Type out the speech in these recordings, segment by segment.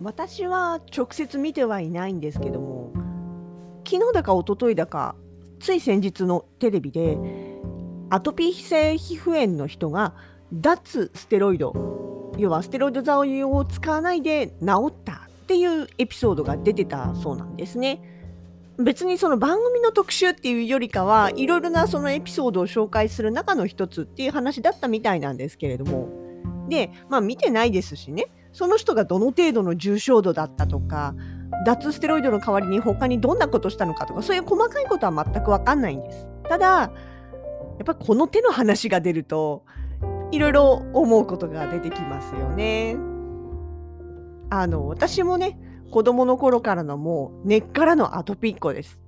私は直接見てはいないんですけども昨日だか一昨日だかつい先日のテレビでアトピー性皮膚炎の人が脱ステロイド要はステロイド剤を使わないで治ったっていうエピソードが出てたそうなんですね。別にその番組の特集っていうよりかはいろいろなそのエピソードを紹介する中の一つっていう話だったみたいなんですけれどもでまあ見てないですしねその人がどの程度の重症度だったとか脱ステロイドの代わりに他にどんなことしたのかとかそういう細かいことは全く分かんないんです。ただやっぱりこの手の話が出るといろいろ思うことが出てきますよね。あの私もね子供の頃からのもう根っからのアトピーっ子です。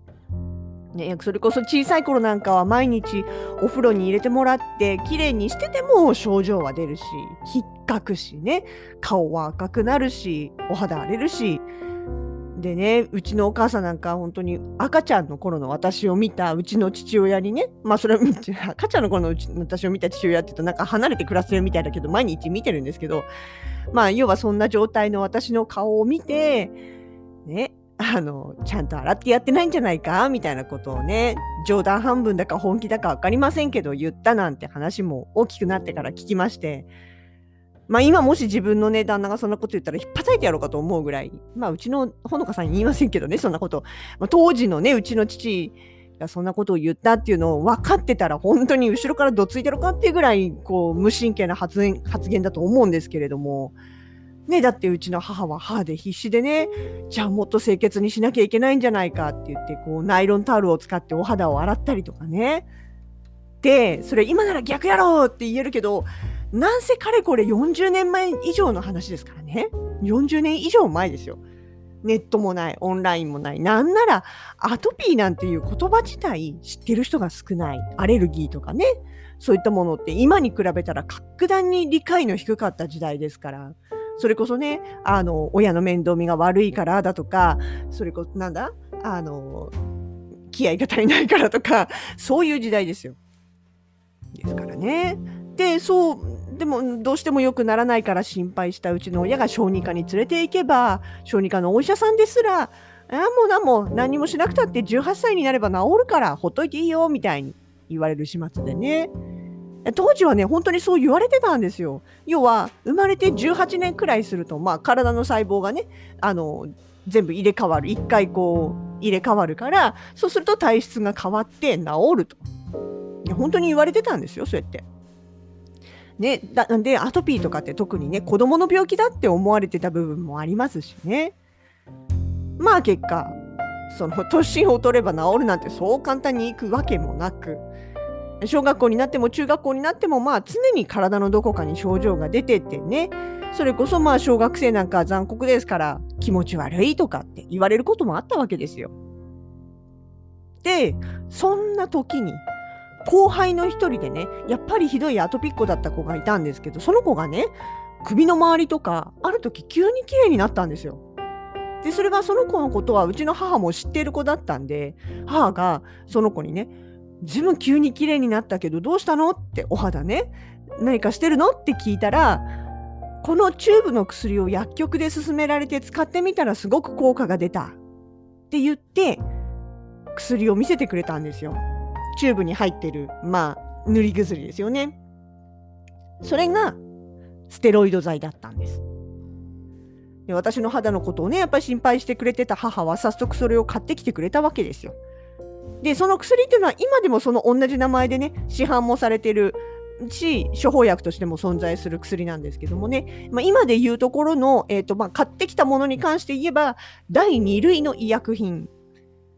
ね、それこそ小さい頃なんかは毎日お風呂に入れてもらってきれいにしてても症状は出るし引っかくしね顔は赤くなるしお肌荒れるし。でねうちのお母さんなんか本当に赤ちゃんの頃の私を見たうちの父親にねまあそれは 赤ちゃんの頃のうちの私を見た父親って言うとなんか離れて暮らしてるみたいだけど毎日見てるんですけどまあ要はそんな状態の私の顔を見てねあのちゃんと洗ってやってないんじゃないかみたいなことをね冗談半分だか本気だか分かりませんけど言ったなんて話も大きくなってから聞きまして。まあ今もし自分のね旦那がそんなこと言ったら引っ叩いてやろうかと思うぐらい。まあうちのほのかさんに言いませんけどねそんなこと、まあ、当時のねうちの父がそんなことを言ったっていうのを分かってたら本当に後ろからどついてるかっていうぐらいこう無神経な発言発言だと思うんですけれども。ね、だってうちの母は母で必死でね、じゃあもっと清潔にしなきゃいけないんじゃないかって言って、こうナイロンタオルを使ってお肌を洗ったりとかね。で、それ今なら逆やろって言えるけど、なんせかれこれ40年前以上の話ですからね。40年以上前ですよ。ネットもない、オンラインもない。なんなら、アトピーなんていう言葉自体知ってる人が少ない。アレルギーとかね。そういったものって今に比べたら格段に理解の低かった時代ですから。それこそね、あの、親の面倒見が悪いからだとか、それこそ、なんだあの、気合が足りないからとか、そういう時代ですよ。ですからね。で、そう、でもどうしても良くならないから心配したうちの親が小児科に連れて行けば、小児科のお医者さんですら、あもう何も何もしなくたって18歳になれば治るからほっといていいよみたいに言われる始末でね。当時はね、本当にそう言われてたんですよ。要は、生まれて18年くらいすると、まあ、体の細胞がね、あの、全部入れ替わる。一回こう、入れ替わるから、そうすると体質が変わって治ると。本当に言われてたんですよ、そうやって。ね、んで、アトピーとかって特にね、子供の病気だって思われてた部分もありますしね。まあ、結果、その、年を取れば治るなんてそう簡単にいくわけもなく、小学校になっても中学校になってもまあ常に体のどこかに症状が出てってねそれこそまあ小学生なんか残酷ですから気持ち悪いとかって言われることもあったわけですよ。でそんな時に後輩の一人でねやっぱりひどいアトピックだった子がいたんですけどその子がね首の周りとかある時急に綺麗になったんですよ。でそれがその子のことはうちの母も知っている子だったんで母がその子にね自分急に綺麗になったけどどうしたの？ってお肌ね何かしてるの？って聞いたらこのチューブの薬を薬局で勧められて使ってみたらすごく効果が出たって言って薬を見せてくれたんですよ。チューブに入ってるまあ塗り薬ですよね。それがステロイド剤だったんです。で私の肌のことをねやっぱり心配してくれてた母は早速それを買ってきてくれたわけですよ。で、その薬っていうのは今でもその同じ名前でね、市販もされてるし、処方薬としても存在する薬なんですけどもね、まあ、今で言うところの、えーとまあ、買ってきたものに関して言えば、第2類の医薬品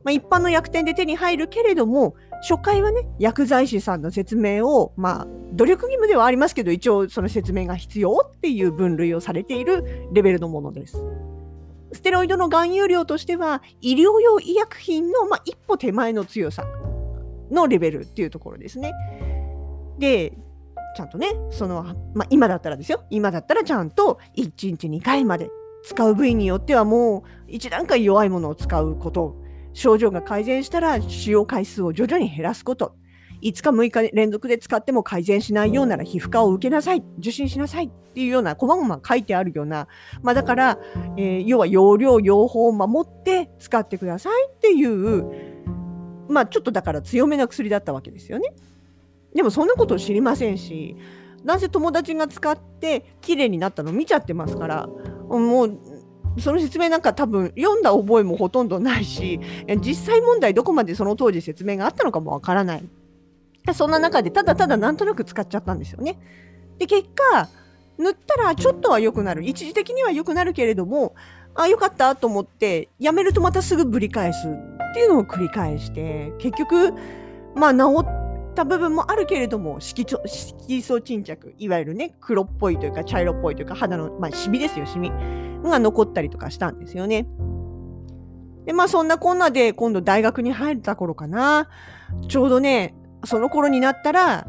まあ、一般の薬店で手に入るけれども、初回はね、薬剤師さんの説明を、まあ、努力義務ではありますけど、一応その説明が必要っていう分類をされているレベルのものです。ステロイドの含有量としては、医療用医薬品の、まあ、一歩手前の強さのレベルっていうところですね。で、ちゃんとね、その、まあ、今だったらですよ。今だったらちゃんと1日2回まで使う部位によってはもう一段階弱いものを使うこと症状が改善したら使用回数を徐々に減らすこと。5日6日連続で使っても改善しないようなら皮膚科を受けなさい、受診しなさい。っていうような、こまごま書いてあるような、まあだから、えー、要は容量、用法を守って使ってくださいっていう、まあちょっとだから強めな薬だったわけですよね。でもそんなことを知りませんし、なぜ友達が使って綺麗になったの見ちゃってますから、もうその説明なんか多分読んだ覚えもほとんどないし実際問題どこまでその当時説明があったのかもわからない。そんな中でただただなんとなく使っちゃったんですよねで結果塗ったらちょっとは良くなる一時的には良くなるけれどもあ良かったと思ってやめるとまたすぐぶり返すっていうのを繰り返して結局まあ治った部分もあるけれども色素沈着いわゆるね黒っぽいというか茶色っぽいというか肌のまあシミですよシミが残ったりとかしたんですよね。で、まあそんなこんなで今度大学に入った頃かな。ちょうどね、その頃になったら、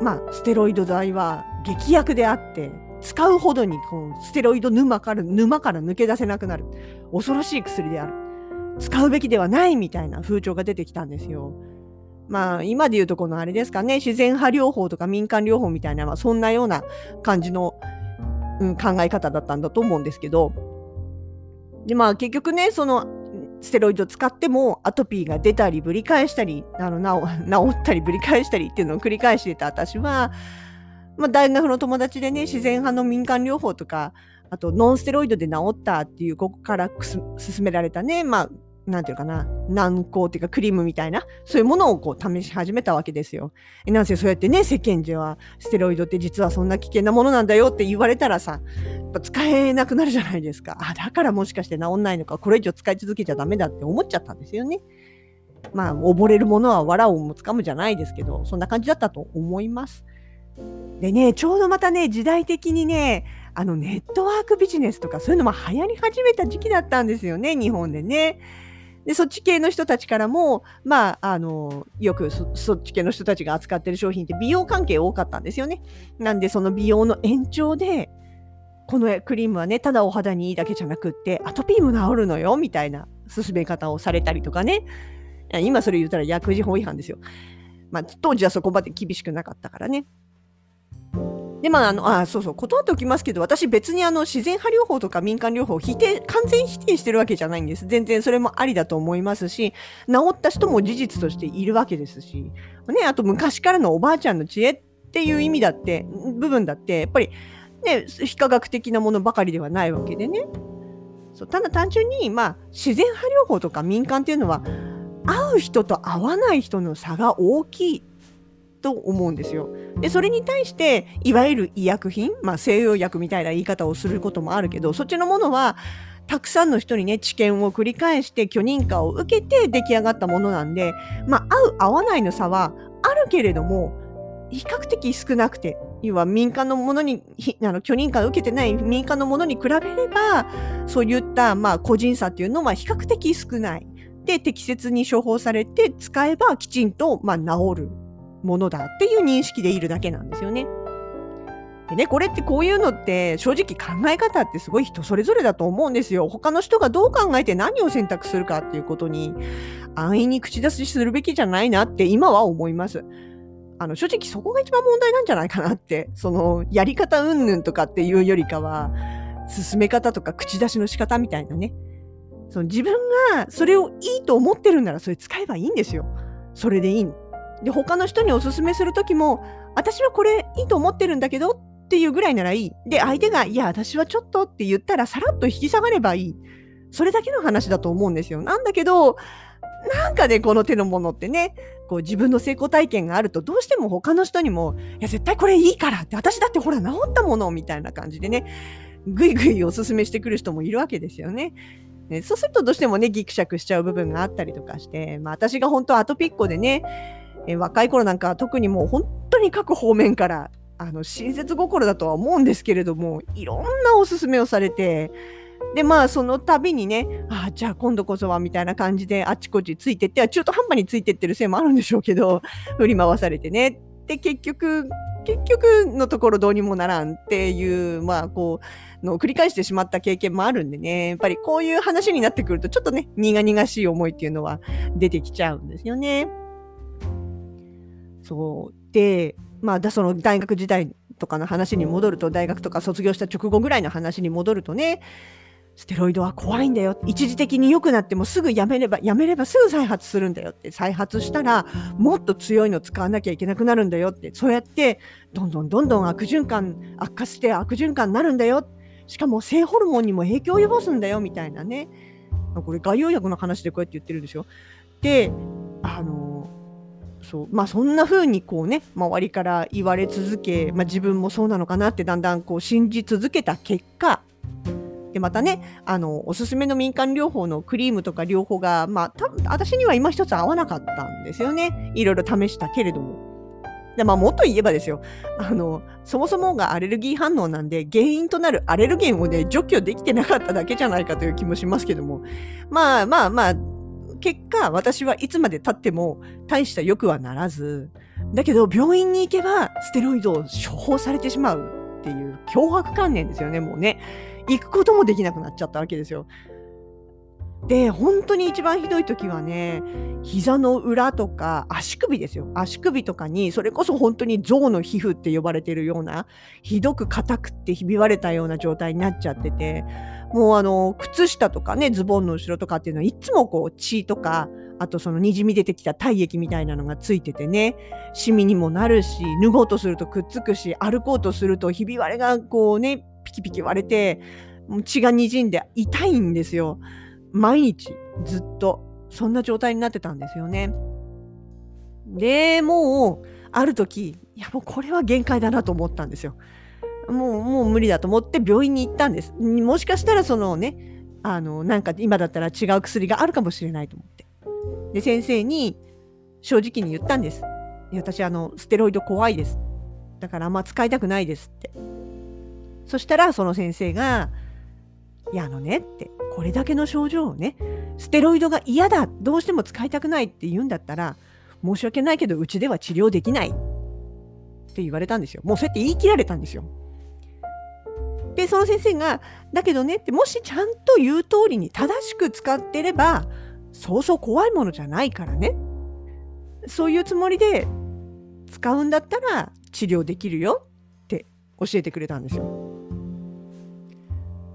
まあステロイド剤は劇薬であって、使うほどにこのステロイド沼から沼から抜け出せなくなる。恐ろしい薬である。使うべきではないみたいな風潮が出てきたんですよ。まあ今で言うとこのあれですかね、自然派療法とか民間療法みたいな、まあ、そんなような感じのうん、考え方だったんだと思うんですけど、で、まあ結局ね、その、ステロイド使ってもアトピーが出たりぶり返したり、あの 治ったりぶり返したりっていうのを繰り返してた私は、まあ、大学の友達でね、自然派の民間療法とか、あとノンステロイドで治ったっていうここから勧められたね、まあなんていうかな、軟膏っていうかクリームみたいな、そういうものをこう試し始めたわけですよ。なんせそうやってね、世間ではステロイドって実はそんな危険なものなんだよって言われたらさ、やっぱ使えなくなるじゃないですか。あ、だからもしかして治んないのか、これ以上使い続けちゃダメだって思っちゃったんですよね。まあ、溺れるものは藁をもつかむじゃないですけど、そんな感じだったと思います。でね、ちょうどまたね、時代的にね、あのネットワークビジネスとかそういうのも流行り始めた時期だったんですよね、日本でね。で、そっち系の人たちからも、まあ、あの、よくそっち系の人たちが扱ってる商品って美容関係多かったんですよね。なんで、その美容の延長で、このクリームはね、ただお肌にいいだけじゃなくって、アトピーも治るのよ、みたいな進め方をされたりとかね。今それ言ったら薬事法違反ですよ。まあ、当時はそこまで厳しくなかったからね。で、まあ、あの、あ、そうそう、断っておきますけど、私別にあの、自然派療法とか民間療法を否定、完全否定してるわけじゃないんです。全然それもありだと思いますし、治った人も事実としているわけですし、ね、あと昔からのおばあちゃんの知恵っていう意味だって、部分だって、やっぱり、ね、非科学的なものばかりではないわけでね。そうただ単純に、まあ、自然派療法とか民間っていうのは、会う人と会わない人の差が大きいと思うんですよ。でそれに対していわゆる医薬品、まあ、西洋薬みたいな言い方をすることもあるけどそっちのものはたくさんの人にね治験を繰り返して許認可を受けて出来上がったものなんで、まあ、合う合わないの差はあるけれども比較的少なくて要は民間のものにあの許認可を受けてない民間のものに比べればそういった、まあ、個人差っていうのは比較的少ない。で適切に処方されて使えばきちんと、まあ、治るものだっていう認識でいるだけなんですよね。でね、これってこういうのって正直考え方ってすごい人それぞれだと思うんですよ。他の人がどう考えて何を選択するかっていうことに安易に口出しするべきじゃないなって今は思います。あの正直そこが一番問題なんじゃないかなって、そのやり方云々とかっていうよりかは、進め方とか口出しの仕方みたいなね。その自分がそれをいいと思ってるんならそれ使えばいいんですよ。それでいい。で、他の人におすすめするときも、私はこれいいと思ってるんだけどっていうぐらいならいい。で、相手が、いや、私はちょっとって言ったら、さらっと引き下がればいい。それだけの話だと思うんですよ。なんだけど、なんかね、この手のものってね、こう自分の成功体験があると、どうしても他の人にも、いや、絶対これいいからって、私だってほら治ったものみたいな感じでね、ぐいぐいおすすめしてくる人もいるわけですよね。ね、そうするとどうしてもね、ギクシャクしちゃう部分があったりとかして、まあ私が本当アトピッコでね、え若い頃なんか特にもう本当に各方面からあの親切心だとは思うんですけれどもいろんなおすすめをされてでまあその度にねあじゃあ今度こそはみたいな感じであちこちついてって中途半端についてってるせいもあるんでしょうけど振り回されてねで結局結局のところどうにもならんっていうまあこうの繰り返してしまった経験もあるんでねやっぱりこういう話になってくるとちょっとね苦々しい思いっていうのは出てきちゃうんですよね。そうでま、だその大学時代とかの話に戻ると大学とか卒業した直後ぐらいの話に戻るとねステロイドは怖いんだよ。一時的に良くなってもすぐやめればやめればすぐ再発するんだよって再発したらもっと強いの使わなきゃいけなくなるんだよってそうやってどんどんどんどん悪循環悪化して悪循環になるんだよ。しかも性ホルモンにも影響を及ぼすんだよみたいなね。これ外用薬の話でこうやって言ってるですよ。であのそう。まあそんな風にこうね周りから言われ続け、まあ、自分もそうなのかなってだんだんこう信じ続けた結果でまたねあのおすすめの民間療法のクリームとか療法が、まあ、た私には今一つ合わなかったんですよね。いろいろ試したけれども。でまあ、もっと言えばですよ。あのそもそもがアレルギー反応なんで原因となるアレルゲンをね除去できてなかっただけじゃないかという気もしますけども。まあまあまあ結果、私はいつまで経っても大した良くはならず、だけど病院に行けばステロイドを処方されてしまうっていう脅迫観念ですよね、もうね。行くこともできなくなっちゃったわけですよ。で、本当に一番ひどい時はね、膝の裏とか足首ですよ。足首とかに、それこそ本当に象の皮膚って呼ばれてるような、ひどく硬くってひび割れたような状態になっちゃってて、もうあの、靴下とかね、ズボンの後ろとかっていうのは、いつもこう血とか、あとその滲み出てきた体液みたいなのがついててね、シミにもなるし、脱ごうとするとくっつくし、歩こうとするとひび割れがこうね、ピキピキ割れて、血が滲んで痛いんですよ。毎日ずっとそんな状態になってたんですよね。でもうある時いやもうこれは限界だなと思ったんですよ。もうもう無理だと思って病院に行ったんです。もしかしたらそのねあのなんか今だったら違う薬があるかもしれないと思って。で先生に正直に言ったんです。私あのステロイド怖いです。だからあんま使いたくないですって。そしたらその先生がいやあのねってこれだけの症状をねステロイドが嫌だどうしても使いたくないって言うんだったら申し訳ないけどうちでは治療できないって言われたんですよもうそうやって言い切られたんですよでその先生がだけどねってもしちゃんと言う通りに正しく使ってればそうそう怖いものじゃないからねそういうつもりで使うんだったら治療できるよって教えてくれたんですよ。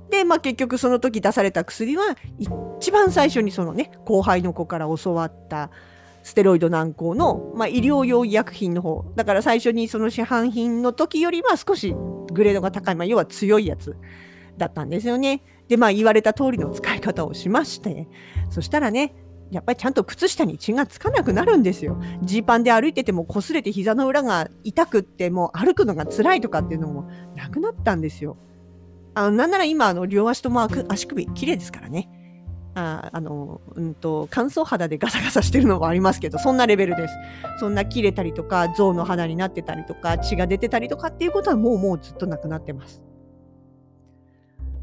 で、まあ、結局その時出された薬は一番最初にそのね後輩の子から教わったステロイド軟膏の、まあ、医療用医薬品の方だから最初にその市販品の時よりは少しグレードが高い、まあ、要は強いやつだったんですよね。でまあ言われた通りの使い方をしましてそしたらねやっぱりちゃんと靴下に血がつかなくなるんですよ。ジーパンで歩いてても擦れて膝の裏が痛くってもう歩くのが辛いとかっていうのもなくなったんですよ。あのなんなら今あの両足とも足首綺麗ですからね。ああの、うんと、乾燥肌でガサガサしてるのもありますけど、そんなレベルです。そんな切れたりとか、象の肌になってたりとか、血が出てたりとかっていうことはもうもうずっとなくなってます。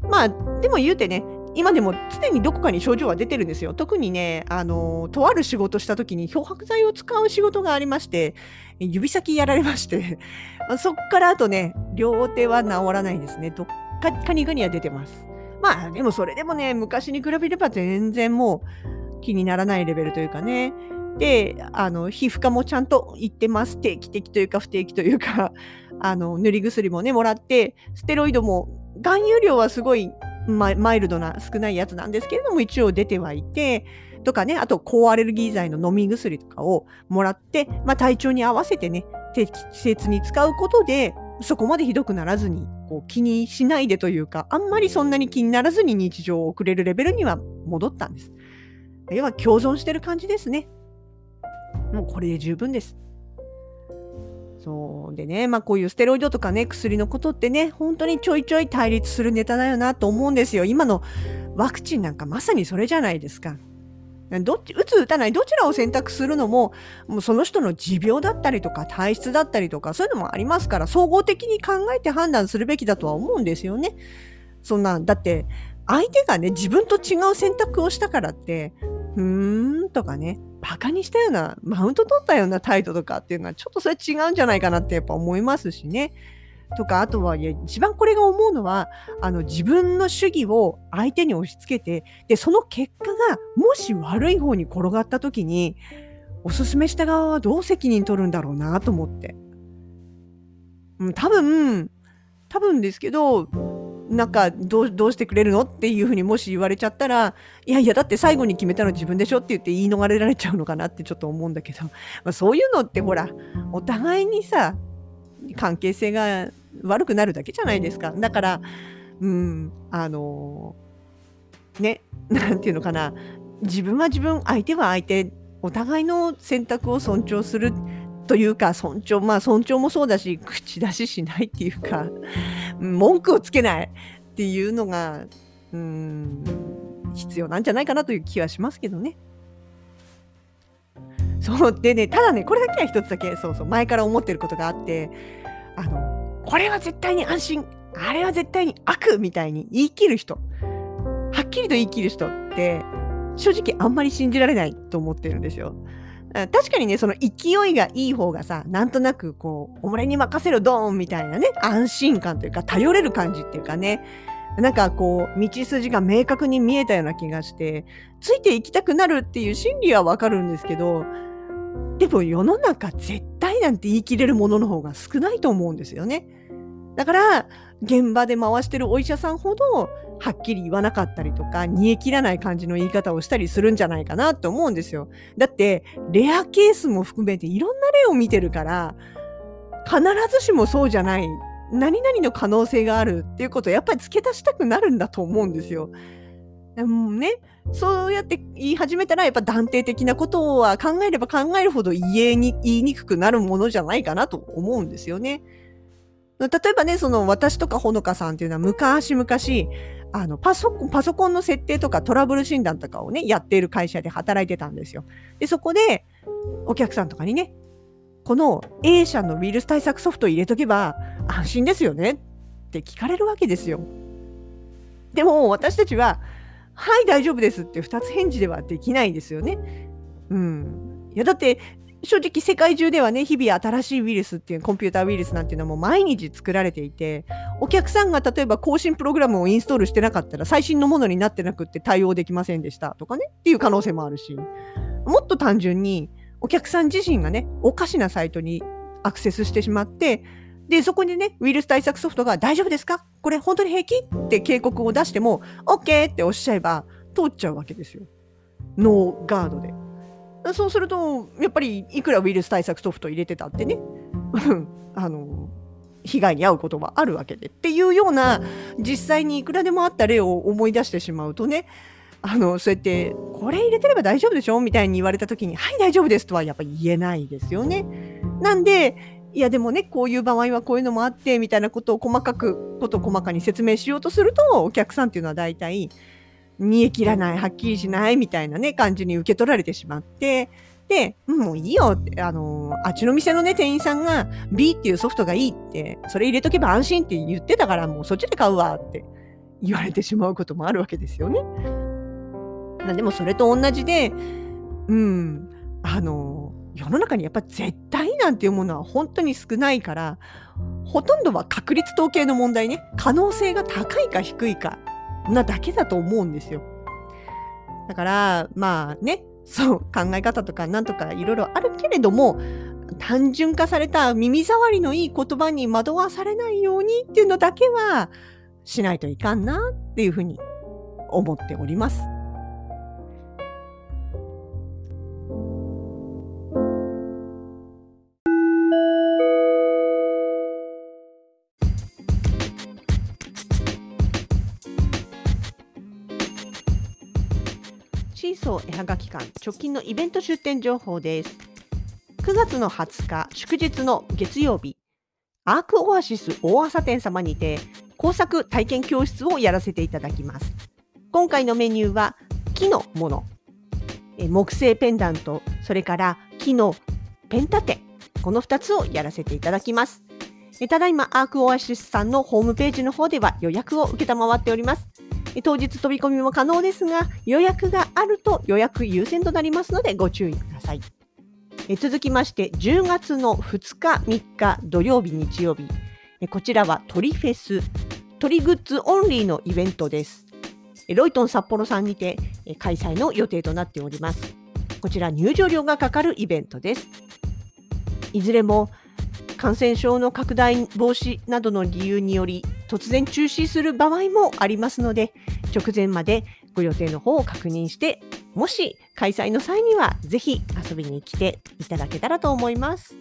まあ、でも言うてね、今でも常にどこかに症状は出てるんですよ。特にね、あの、とある仕事した時に漂白剤を使う仕事がありまして、指先やられまして、そっからあとね、両手は治らないですね。どっかカニグニは出てます。まあでもそれでもね、昔に比べれば全然もう気にならないレベルというかね。で、あの、皮膚科もちゃんと行ってます。定期的というか不定期というか、あの、塗り薬もね、もらって、ステロイドも、含有量はすごいマイルドな少ないやつなんですけれども、一応出てはいて、とかね、あと抗アレルギー剤の飲み薬とかをもらって、まあ、体調に合わせてね、適切に使うことで、そこまでひどくならずにこう気にしないでというかあんまりそんなに気にならずに日常を送れるレベルには戻ったんです。要は共存してる感じですね。もうこれで十分です。そうでね、まあこういうステロイドとかね、薬のことってね、本当にちょいちょい対立するネタだよなと思うんですよ。今のワクチンなんかまさにそれじゃないですか。どっち打つ打たないどちらを選択するのももうその人の持病だったりとか体質だったりとかそういうのもありますから総合的に考えて判断するべきだとは思うんですよね。そんなだって相手がね自分と違う選択をしたからってふーんとかねバカにしたようなマウント取ったような態度とかっていうのはちょっとそれ違うんじゃないかなってやっぱ思いますしね。とかあとは一番これが思うのはあの自分の主義を相手に押し付けてでその結果がもし悪い方に転がった時におすすめした側はどう責任取るんだろうなと思って。うん、多分多分ですけどなんかどうどうしてくれるのっていうふうにもし言われちゃったらいやいやだって最後に決めたの自分でしょって言って言い逃れられちゃうのかなってちょっと思うんだけど、まあ、そういうのってほらお互いにさ関係性が悪くなるだけじゃないですか。だから、うん、あのね、なんていうのかな、自分は自分、相手は相手、お互いの選択を尊重するというか、尊重、まあ尊重もそうだし、口出ししないっていうか、文句をつけないっていうのが、うん、必要なんじゃないかなという気はしますけどね。そうでねただねこれだけは一つだけそうそう前から思ってることがあってあのこれは絶対に安心あれは絶対に悪みたいに言い切る人はっきりと言い切る人って正直あんまり信じられないと思ってるんですよ。確かにねその勢いがいい方がさなんとなくこう俺に任せるドーンみたいなね安心感というか頼れる感じっていうかねなんかこう道筋が明確に見えたような気がしてついていきたくなるっていう心理はわかるんですけどでも世の中絶対なんて言い切れるものの方が少ないと思うんですよね。だから現場で回してるお医者さんほどはっきり言わなかったりとか煮え切らない感じの言い方をしたりするんじゃないかなって思うんですよ。だってレアケースも含めていろんな例を見てるから必ずしもそうじゃない何々の可能性があるっていうことをやっぱり付け足したくなるんだと思うんですよ。でもね、そうやって言い始めたら、やっぱ断定的なことは考えれば考えるほど言えに言いにくくなるものじゃないかなと思うんですよね。例えばね、その私とかほのかさんっていうのは昔々、あのパソコン、パソコンの設定とかトラブル診断とかをね、やっている会社で働いてたんですよ。で、そこでお客さんとかにね、この A 社のウイルス対策ソフトを入れとけば安心ですよねって聞かれるわけですよ。でも私たちははい大丈夫ですって2つ返事ではできないですよね。うん。いやだって正直世界中ではね日々新しいウイルスっていうコンピューターウイルスなんていうのも毎日作られていてお客さんが例えば更新プログラムをインストールしてなかったら最新のものになってなくって対応できませんでしたとかねっていう可能性もあるしもっと単純にお客さん自身がねおかしなサイトにアクセスしてしまってで、そこにね、ウイルス対策ソフトが大丈夫ですか？これ本当に平気って警告を出しても、OK っておっしゃえば通っちゃうわけですよ。ノーガードで。そうすると、やっぱりいくらウイルス対策ソフト入れてたってね、あの、被害に遭うことはあるわけでっていうような実際にいくらでもあった例を思い出してしまうとねあのそうやってこれ入れてれば大丈夫でしょみたいに言われた時にはい大丈夫ですとはやっぱり言えないですよね。なんでいやでもねこういう場合はこういうのもあってみたいなことを細かくこと細かに説明しようとするとお客さんっていうのは大体煮え切らないはっきりしないみたいなね感じに受け取られてしまってで、もういいよって、あの、あっちの店のね、店員さんが B っていうソフトがいいって、それ入れとけば安心って言ってたから、もうそっちで買うわって言われてしまうこともあるわけですよね。でもそれと同じで、うん、あの、世の中にやっぱ絶対なんていうものは本当に少ないからほとんどは確率統計の問題ね可能性が高いか低いかなだけだと思うんですよ。だからまあねそう考え方とかなんとかいろいろあるけれども単純化された耳障りのいい言葉に惑わされないようにっていうのだけはしないといかんなっていうふうに思っております。送絵はがき館直近のイベント出店情報です。9月の20日祝日の月曜日、アークオアシス大朝店様にて工作体験教室をやらせていただきます。今回のメニューは木のもの、え木製ペンダント、それから木のペン立て、この2つをやらせていただきます。えただいまアークオアシスさんのホームページの方では予約を受けたまわっております。当日飛び込みも可能ですが、予約があると予約優先となりますのでご注意ください。え続きまして、10月の2日、3日、土曜日、日曜日。こちらは鳥フェス、鳥グッズオンリーのイベントです。ロイトン札幌さんにて開催の予定となっております。こちら入場料がかかるイベントです。いずれも感染症の拡大防止などの理由により突然中止する場合もありますので直前までご予定の方を確認してもし開催の際にはぜひ遊びに来ていただけたらと思います。